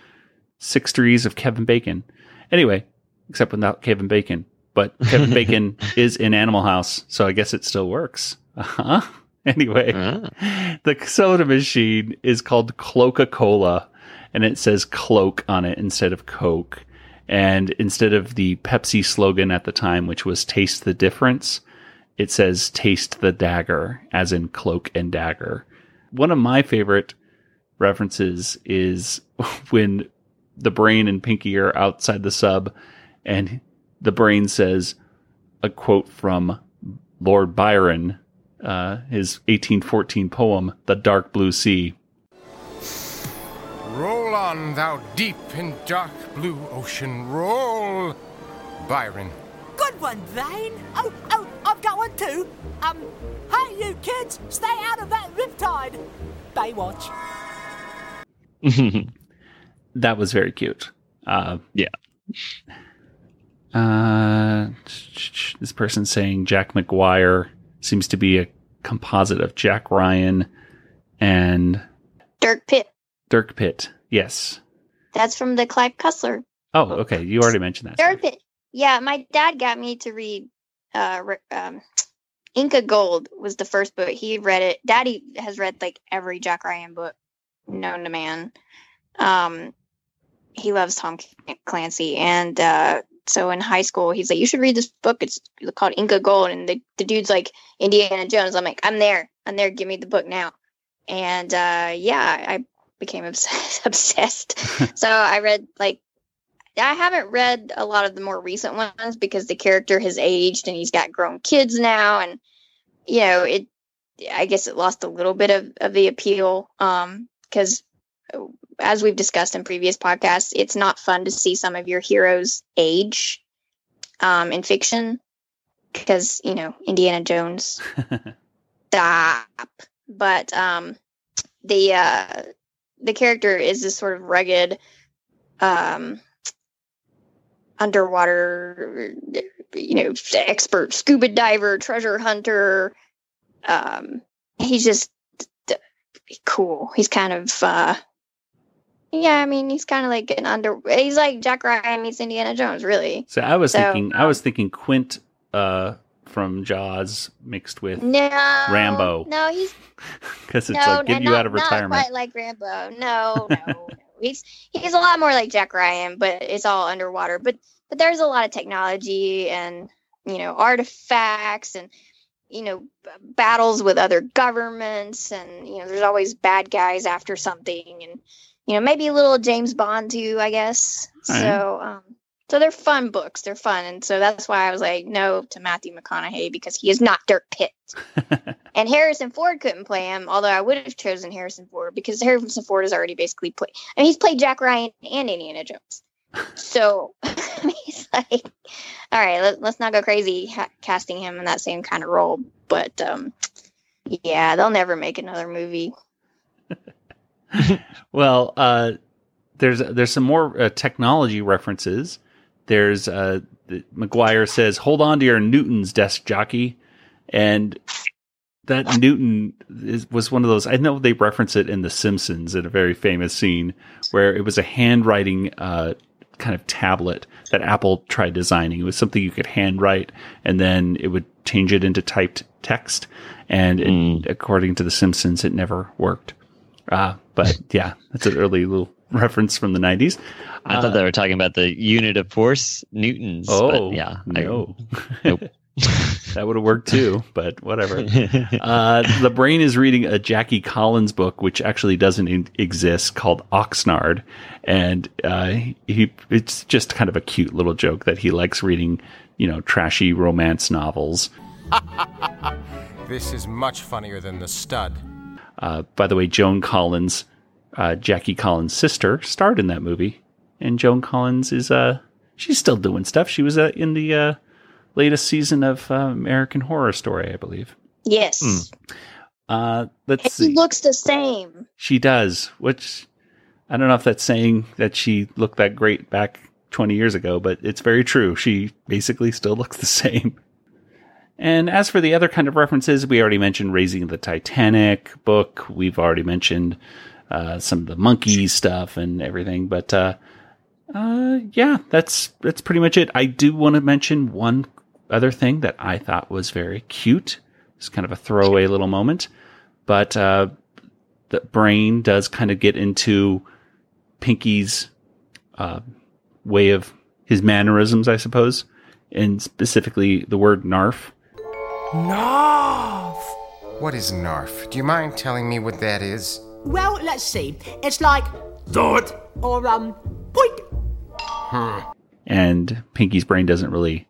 S2: six degrees of Kevin Bacon. Anyway, except without Kevin Bacon. But Kevin Bacon is in Animal House, so I guess it still works. Uh-huh. Anyway, ah. the soda machine is called Coca Cola, and it says cloak on it instead of Coke. And instead of the Pepsi slogan at the time, which was taste the difference, it says taste the dagger, as in cloak and dagger. One of my favorite references is when the brain and Pinky are outside the sub, and the brain says a quote from Lord Byron, uh, his 1814 poem, The Dark Blue Sea.
S4: Roll on, thou deep and dark blue ocean, roll. Byron.
S5: Good one, Vane. Oh, oh, I've got one too. Um, hey, you kids, stay out of that riptide. Baywatch.
S2: that was very cute. Uh,
S6: yeah.
S2: Uh, this person saying Jack McGuire seems to be a composite of Jack Ryan and
S7: Dirk Pitt.
S2: Dirk Pitt. Yes.
S7: That's from the Clive Cussler.
S2: Oh, okay. You already mentioned that.
S7: Dirk Pitt. Yeah, my dad got me to read uh, um, Inca Gold was the first book. He read it. Daddy has read like every Jack Ryan book known to man. Um, he loves Tom Clancy, and uh, so in high school, he's like, "You should read this book. It's called Inca Gold." And the, the dude's like Indiana Jones. I'm like, "I'm there. I'm there. Give me the book now." And uh, yeah, I became obsessed. obsessed. so I read like I haven't read a lot of the more recent ones because the character has aged and he's got grown kids now, and you know it. I guess it lost a little bit of, of the appeal because as we've discussed in previous podcasts, it's not fun to see some of your heroes age um, in fiction because you know Indiana Jones. Stop. But um, the uh, the character is this sort of rugged, um, underwater, you know, expert scuba diver, treasure hunter. Um, he's just cool. He's kind of uh, yeah, I mean, he's kind of like an under. He's like Jack Ryan meets Indiana Jones, really.
S2: So I was
S7: So,
S2: thinking, I was thinking Quint uh, from Jaws mixed with
S7: No,
S2: Rambo
S7: No, he's
S2: because it's
S7: no,
S2: like get you
S7: not,
S2: out of retirement.
S7: not quite like Rambo. No, no, no. He's he's a lot more like Jack Ryan, but it's all underwater. But but there's a lot of technology and you know artifacts and you know battles with other governments and you know there's always bad guys after something and you know maybe a little James Bond too, I guess.
S13: All right.
S7: So um so they're fun books. They're fun, and so that's why I was like no to Matthew McConaughey because he is not Dirk Pitt. And Harrison Ford couldn't play him, although I would have chosen Harrison Ford because Harrison Ford has already basically played. I mean, he's played Jack Ryan and Indiana Jones. So he's like, all right, let, let's not go crazy ha- casting him in that same kind of role. But um, yeah, they'll never make another movie.
S2: Well, uh, there's there's some more uh, technology references. There's uh, the, McGuire says, "Hold on to your Newton's desk jockey," and that Newton is, was one of those. I know they reference it in The Simpsons in a very famous scene where it was a handwriting uh, kind of tablet that Apple tried designing. It was something you could handwrite, and then it would change it into typed text. And it, according to The Simpsons, it never worked. Uh, but yeah, that's an early little reference from the 90s.
S6: I thought
S2: Uh,
S6: they were talking about the unit of force, newtons.
S2: Oh,
S6: but yeah. I-
S2: no.
S6: nope.
S2: that would have worked too, but whatever. uh, the brain is reading a Jackie Collins book, which actually doesn't in- exist, called Oxnard, and uh, he it's just kind of a cute little joke that he likes reading, you know, trashy romance novels.
S4: This is much funnier than the stud.
S2: Uh, by the way, Joan Collins, uh, Jackie Collins' sister, starred in that movie, and Joan Collins is uh she's still doing stuff. She was uh, in the uh, latest season of uh, American Horror Story, I believe.
S7: Yes.
S2: Uh, let's see.
S7: looks the same.
S2: She does, which I don't know if that's saying that she looked that great back 20 years ago, but it's very true. She basically still looks the same. And as for the other kind of references, we already mentioned Raising the Titanic book. We've already mentioned uh, some of the monkey stuff and everything. But uh, uh, yeah, that's that's pretty much it. I do want to mention one other thing that I thought was very cute. It's kind of a throwaway little moment, but uh, the brain does kind of get into Pinky's uh, way of his mannerisms, I suppose, and specifically the word "narf."
S4: Narf! What is Narf? Do you mind telling me what that is?
S5: Well, let's see. It's like dot or um point.
S4: Hmm.
S2: and Pinky's brain doesn't really,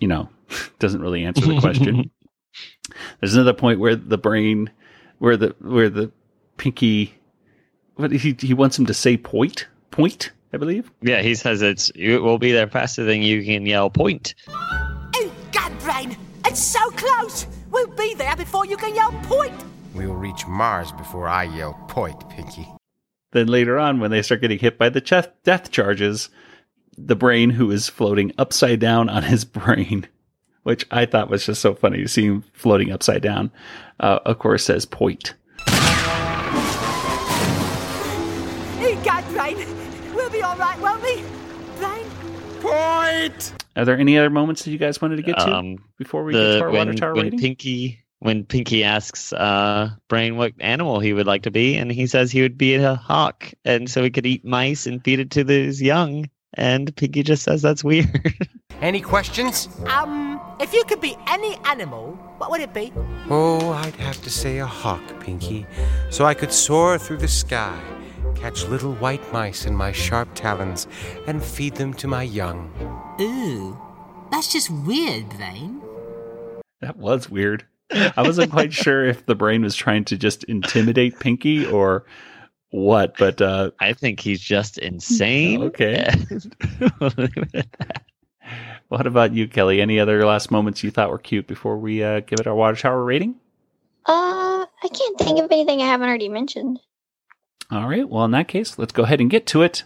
S2: you know, doesn't really answer the question. There's another point where the brain, where the where the Pinky, what he he wants him to say point point, I believe.
S6: Yeah, he says it's it will be there faster than you can yell point.
S5: Godbrain! It's so close. We'll be there before you can yell point.
S4: We'll reach Mars before I yell point, Pinky.
S2: Then later on, when they start getting hit by the chest depth charges, the brain who is floating upside down on his brain, which I thought was just so funny to see him floating upside down, uh, of course says point.
S5: Hey, Godbrain! We'll be all right, won't we? Brain?
S4: Point!
S2: Are there any other moments that you guys wanted to get to
S6: Um,
S2: before we
S6: the-
S2: get to our
S6: when,
S2: water tower
S6: when
S2: rating?
S6: Pinky when Pinky asks uh, Brain what animal he would like to be, and he says he would be a hawk, and so he could eat mice and feed it to his young. And Pinky just says that's weird.
S4: Any questions?
S5: Um, if you could be any animal, what would it be?
S4: Oh, I'd have to say a hawk, Pinky, so I could soar through the sky, catch little white mice in my sharp talons, and feed them to my young.
S5: Ooh, that's just weird, Brain.
S2: That was weird. I wasn't quite sure if the brain was trying to just intimidate Pinky or what, but uh,
S6: I think he's just insane.
S2: Okay. what about you, Kelly? Any other last moments you thought were cute before we uh, give it our water tower rating?
S7: Uh, I can't think of anything I haven't already mentioned.
S2: All right. Well, in that case, let's go ahead and get to it.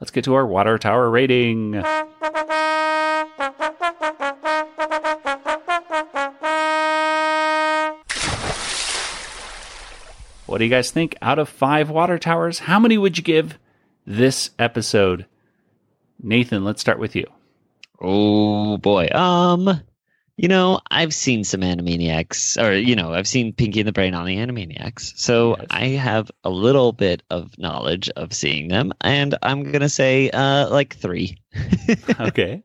S2: Let's get to our water tower rating. What do you guys think? Out of five water towers, how many would you give this episode? Nathan, let's start with you.
S6: Oh boy. Um, you know, I've seen some Animaniacs, or you know, I've seen Pinky and the Brain on the Animaniacs, so I have a little bit of knowledge of seeing them, and I'm gonna say uh like three.
S2: okay.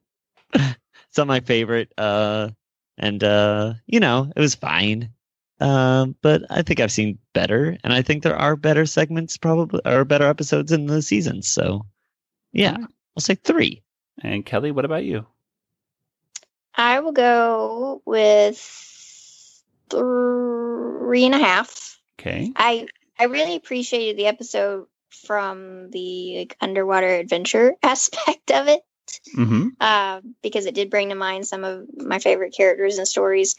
S6: It's not my favorite, uh, and uh, you know, it was fine. Um, but I think I've seen better, and I think there are better segments, probably, or better episodes in the season. So, yeah, I'll say three.
S2: And Kelly, what about you?
S7: I will go with three and a half.
S2: Okay.
S7: I I really appreciated the episode from the like underwater adventure aspect of it
S2: Mm-hmm.
S7: uh, because it did bring to mind some of my favorite characters and stories.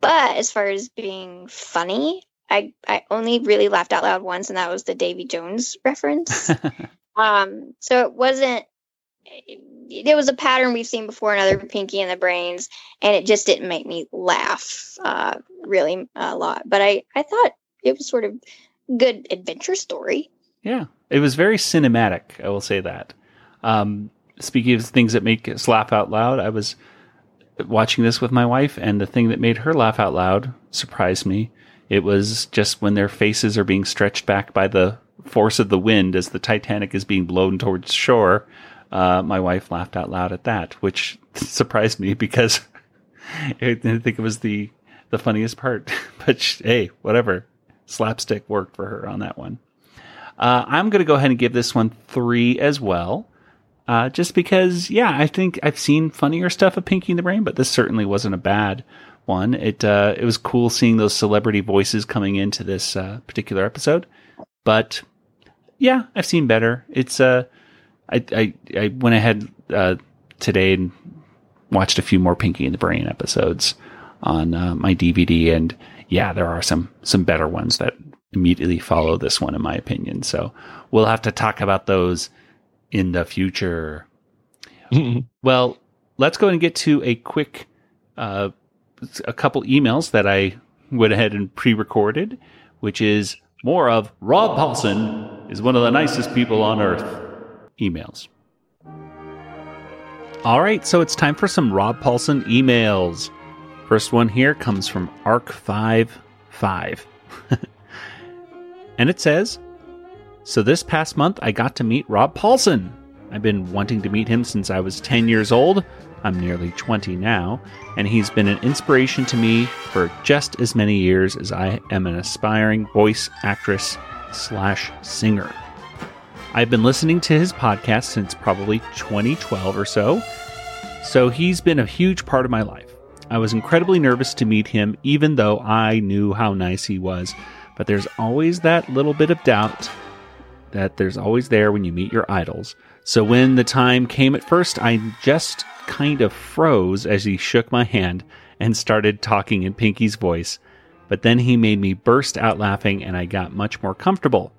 S7: But as far as being funny, I I only really laughed out loud once, and that was the Davy Jones reference. um, so it wasn't. It was a pattern we've seen before in other Pinky and the Brains, and it just didn't make me laugh uh, really a lot. But I I thought it was sort of good adventure story.
S2: Yeah, it was very cinematic. I will say that. Um, speaking of things that make us laugh out loud, I was watching this with my wife, and the thing that made her laugh out loud surprised me. It was just when their faces are being stretched back by the force of the wind as the Titanic is being blown towards shore. Uh, my wife laughed out loud at that, which surprised me because I didn't think it was the the funniest part. But sh- hey, whatever, slapstick worked for her on that one. Uh, I'm going to go ahead and give this one three as well. Uh, just because, yeah, I think I've seen funnier stuff of Pinky and the Brain, but this certainly wasn't a bad one. It uh, it was cool seeing those celebrity voices coming into this uh, particular episode. But yeah, I've seen better. It's uh, I I, I went ahead uh, today and watched a few more Pinky and the Brain episodes on uh, my DVD, and yeah, there are some some better ones that immediately follow this one, in my opinion. So we'll have to talk about those in the future. well, let's go and get to a quick, uh, a couple emails that I went ahead and pre-recorded, which is more of Rob Paulsen is one of the nicest people on earth emails. All right, so it's time for some Rob Paulsen emails. First one here comes from Arc55. and it says, So this past month I got to meet Rob Paulsen. I've been wanting to meet him since I was 10 years old. I'm nearly 20 now, and he's been an inspiration to me for just as many years as I am an aspiring voice actress slash singer. I've been listening to his podcast since probably 2012 or so, so he's been a huge part of my life. I was incredibly nervous to meet him, even though I knew how nice he was, but there's always that little bit of doubt that there's always there when you meet your idols. So when the time came at first, I just kind of froze as he shook my hand and started talking in Pinky's voice. But then he made me burst out laughing and I got much more comfortable.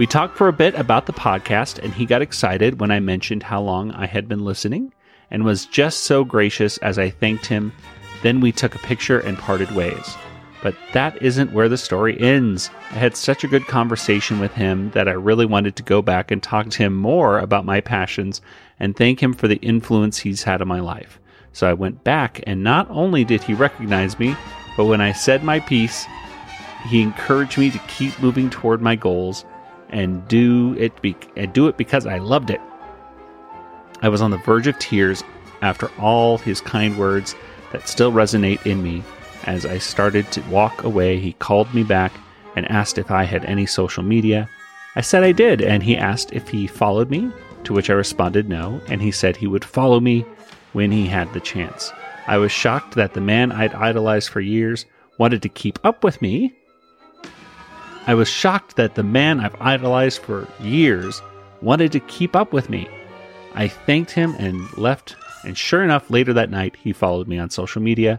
S2: We talked for a bit about the podcast and he got excited when I mentioned how long I had been listening and was just so gracious as I thanked him. Then we took a picture and parted ways. But that isn't where the story ends. I had such a good conversation with him that I really wanted to go back and talk to him more about my passions and thank him for the influence he's had on my life. So I went back, and not only did he recognize me, but when I said my piece, he encouraged me to keep moving toward my goals and do it be- and do it because I loved it. I was on the verge of tears after all his kind words that still resonate in me. As I started to walk away, he called me back and asked if I had any social media. I said I did, and he asked if he followed me, to which I responded no, and he said he would follow me when he had the chance. I was shocked that the man I'd idolized for years wanted to keep up with me. I was shocked that the man I've idolized for years wanted to keep up with me. I thanked him and left, and sure enough, later that night, he followed me on social media.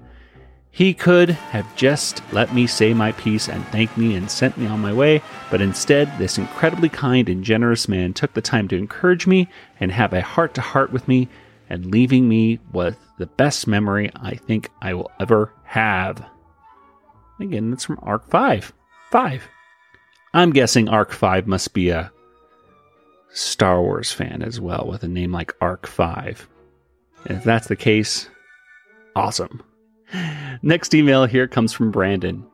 S2: He could have just let me say my piece and thanked me and sent me on my way, but instead, this incredibly kind and generous man took the time to encourage me and have a heart to heart with me, and leaving me with the best memory I think I will ever have. Again, that's from Arc 5. 5. I'm guessing Arc 5 must be a Star Wars fan as well with a name like Arc 5. And if that's the case, awesome. Next email here comes from Brandon.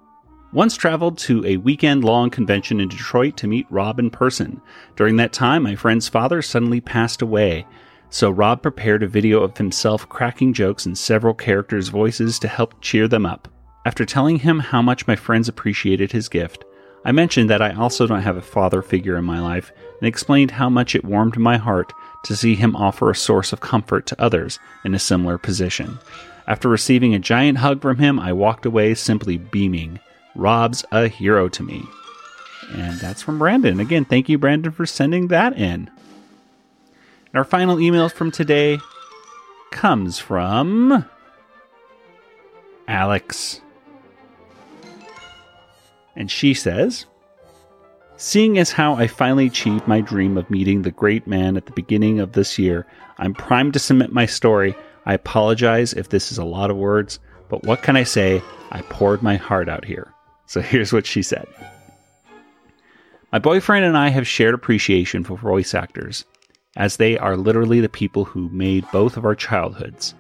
S2: Once traveled to a weekend long convention in Detroit to meet Rob in person. During that time, my friend's father suddenly passed away, so Rob prepared a video of himself cracking jokes in several characters' voices to help cheer them up. After telling him how much my friends appreciated his gift, I mentioned that I also don't have a father figure in my life and explained how much it warmed my heart to see him offer a source of comfort to others in a similar position. After receiving a giant hug from him, I walked away simply beaming. Rob's a hero to me. And that's from Brandon. Again, thank you, Brandon, for sending that in. And our final email from today comes from Alex. And she says, Seeing as how I finally achieved my dream of meeting the great man at the beginning of this year, I'm primed to submit my story. I apologize if this is a lot of words, but what can I say? I poured my heart out here. So here's what she said My boyfriend and I have shared appreciation for voice actors, as they are literally the people who made both of our childhoods.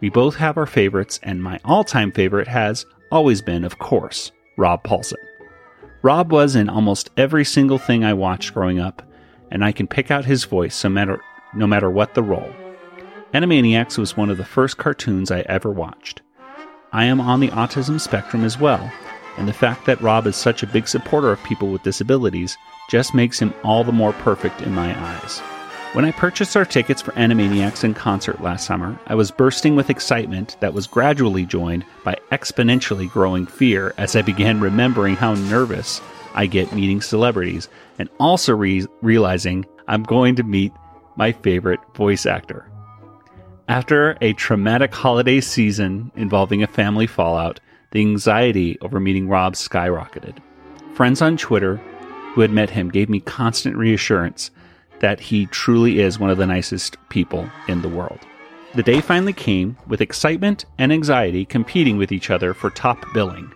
S2: We both have our favorites, and my all time favorite has always been, of course, Rob Paulsen. Rob was in almost every single thing I watched growing up, and I can pick out his voice no matter, no matter what the role. Animaniacs was one of the first cartoons I ever watched. I am on the autism spectrum as well, and the fact that Rob is such a big supporter of people with disabilities just makes him all the more perfect in my eyes. When I purchased our tickets for Animaniacs in concert last summer, I was bursting with excitement that was gradually joined by exponentially growing fear as I began remembering how nervous I get meeting celebrities and also re- realizing I'm going to meet my favorite voice actor. After a traumatic holiday season involving a family fallout, the anxiety over meeting Rob skyrocketed. Friends on Twitter who had met him gave me constant reassurance that he truly is one of the nicest people in the world. The day finally came with excitement and anxiety competing with each other for top billing.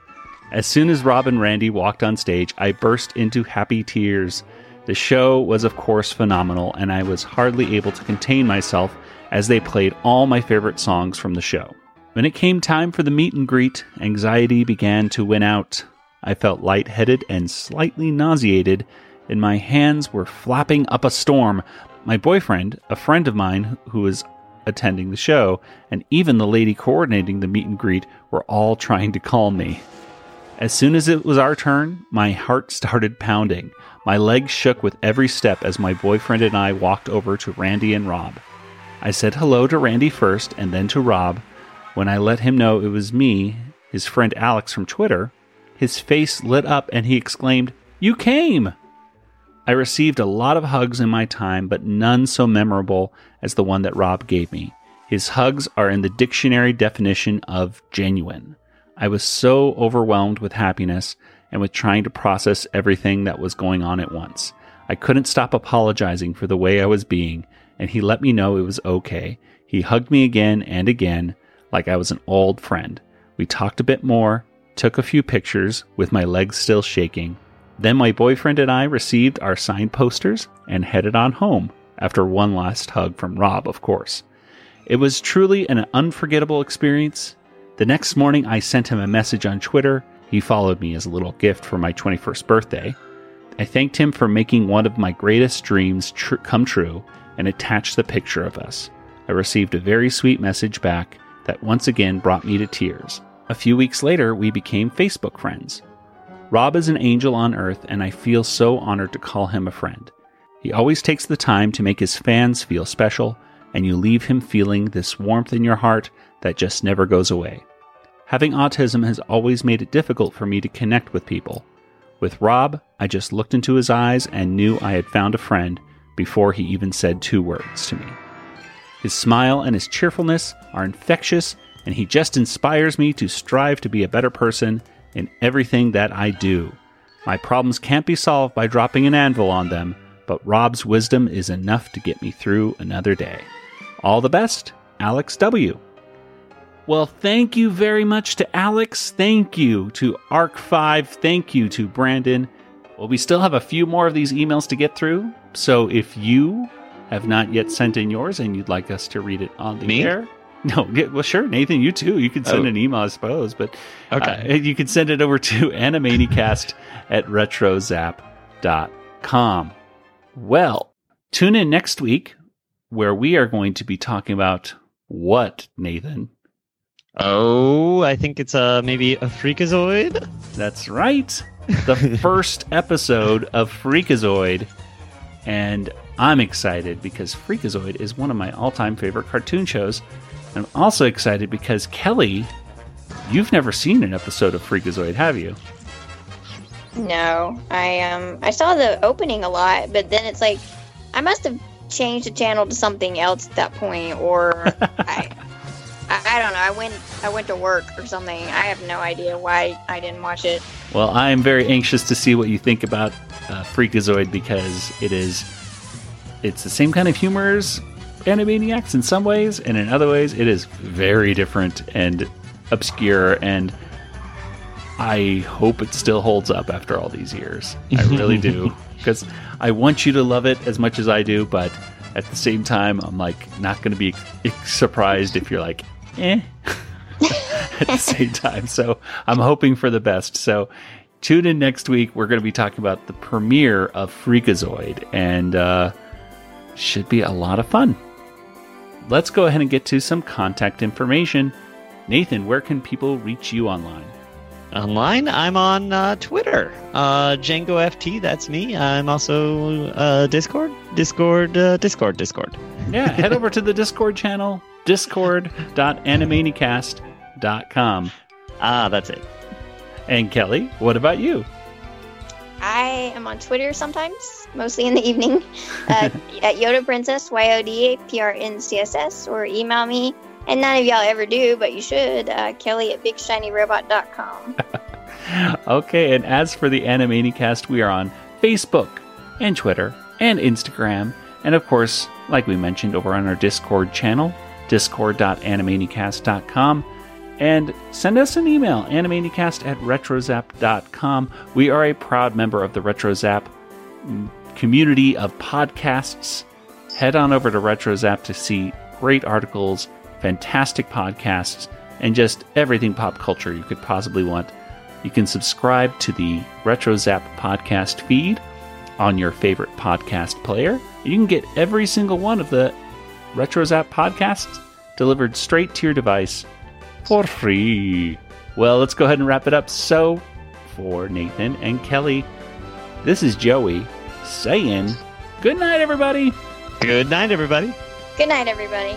S2: As soon as Rob and Randy walked on stage, I burst into happy tears. The show was, of course, phenomenal, and I was hardly able to contain myself as they played all my favorite songs from the show. When it came time for the meet and greet, anxiety began to win out. I felt lightheaded and slightly nauseated, and my hands were flapping up a storm. My boyfriend, a friend of mine who was attending the show, and even the lady coordinating the meet and greet were all trying to calm me. As soon as it was our turn, my heart started pounding. My legs shook with every step as my boyfriend and I walked over to Randy and Rob. I said hello to Randy first and then to Rob. When I let him know it was me, his friend Alex from Twitter, his face lit up and he exclaimed, You came! I received a lot of hugs in my time, but none so memorable as the one that Rob gave me. His hugs are in the dictionary definition of genuine. I was so overwhelmed with happiness and with trying to process everything that was going on at once. I couldn't stop apologizing for the way I was being, and he let me know it was okay. He hugged me again and again, like I was an old friend. We talked a bit more, took a few pictures with my legs still shaking. Then my boyfriend and I received our signed posters and headed on home after one last hug from Rob, of course. It was truly an unforgettable experience. The next morning, I sent him a message on Twitter. He followed me as a little gift for my 21st birthday. I thanked him for making one of my greatest dreams tr- come true and attached the picture of us. I received a very sweet message back that once again brought me to tears. A few weeks later, we became Facebook friends. Rob is an angel on earth, and I feel so honored to call him a friend. He always takes the time to make his fans feel special, and you leave him feeling this warmth in your heart that just never goes away. Having autism has always made it difficult for me to connect with people. With Rob, I just looked into his eyes and knew I had found a friend before he even said two words to me. His smile and his cheerfulness are infectious, and he just inspires me to strive to be a better person in everything that I do. My problems can't be solved by dropping an anvil on them, but Rob's wisdom is enough to get me through another day. All the best, Alex W. Well, thank you very much to Alex. Thank you to Arc5. Thank you to Brandon. Well, we still have a few more of these emails to get through. So if you have not yet sent in yours and you'd like us to read it on the
S6: Me?
S2: air, no, yeah, well, sure, Nathan, you too. You can send
S6: Oh.
S2: an email, I suppose, but
S6: Okay.
S2: uh, you can send it over to animanicast at retrozap.com. Well, tune in next week where we are going to be talking about what, Nathan?
S6: Oh, I think it's uh maybe a freakazoid.
S2: That's right. The first episode of Freakazoid. And I'm excited because Freakazoid is one of my all time favorite cartoon shows. I'm also excited because Kelly, you've never seen an episode of Freakazoid, have you?
S7: No, I um I saw the opening a lot, but then it's like I must have changed the channel to something else at that point, or I, I I don't know. I went I went to work or something. I have no idea why I didn't watch it.
S2: Well, I am very anxious to see what you think about uh, Freakazoid because it is it's the same kind of humor as Animaniacs in some ways, and in other ways, it is very different and obscure. And I hope it still holds up after all these years. I really do because I want you to love it as much as I do, but at the same time, I'm like not going to be surprised if you're like, eh. at the same time. So I'm hoping for the best. So tune in next week. We're going to be talking about the premiere of Freakazoid, and uh, should be a lot of fun. Let's go ahead and get to some contact information. Nathan, where can people reach you online?
S6: Online, I'm on uh, Twitter. Uh, Django FT, that's me. I'm also uh, Discord, Discord, uh, Discord, Discord.
S2: Yeah, head over to the Discord channel, discord.animanicast.com.
S6: Ah, that's it.
S2: And Kelly, what about you?
S7: I am on Twitter sometimes, mostly in the evening, uh, at Yoda Princess, Y O D A P R N C S S, or email me. And none of y'all ever do, but you should. Uh, Kelly at BigShinyRobot.com.
S2: okay, and as for the Animanicast, we are on Facebook and Twitter and Instagram, and of course, like we mentioned, over on our Discord channel, discord.animanicast.com. And send us an email, animanicast at retrozap.com. We are a proud member of the RetroZap mm, community of podcasts. Head on over to RetroZap to see great articles, fantastic podcasts, and just everything pop culture you could possibly want. You can subscribe to the RetroZap podcast feed on your favorite podcast player. You can get every single one of the RetroZap podcasts delivered straight to your device for free. Well, let's go ahead and wrap it up. So, for Nathan and Kelly, this is Joey saying good night, everybody.
S6: Good night, everybody.
S7: Good night, everybody.